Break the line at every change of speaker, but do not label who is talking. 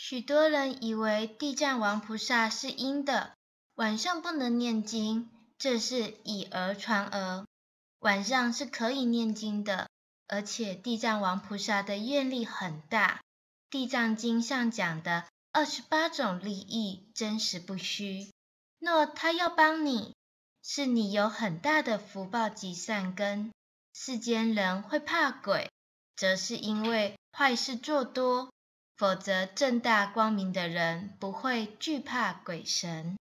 许多人以为地藏王菩萨是阴的，晚上不能念经，这是以讹传讹。晚上是可以念经的，而且地藏王菩萨的愿力很大，《地藏经》上讲的二十八种利益真实不虚。若他要帮你，是你有很大的福报及善根。世间人会怕鬼，则是因为坏事做多。否则，正大光明的人不会惧怕鬼神。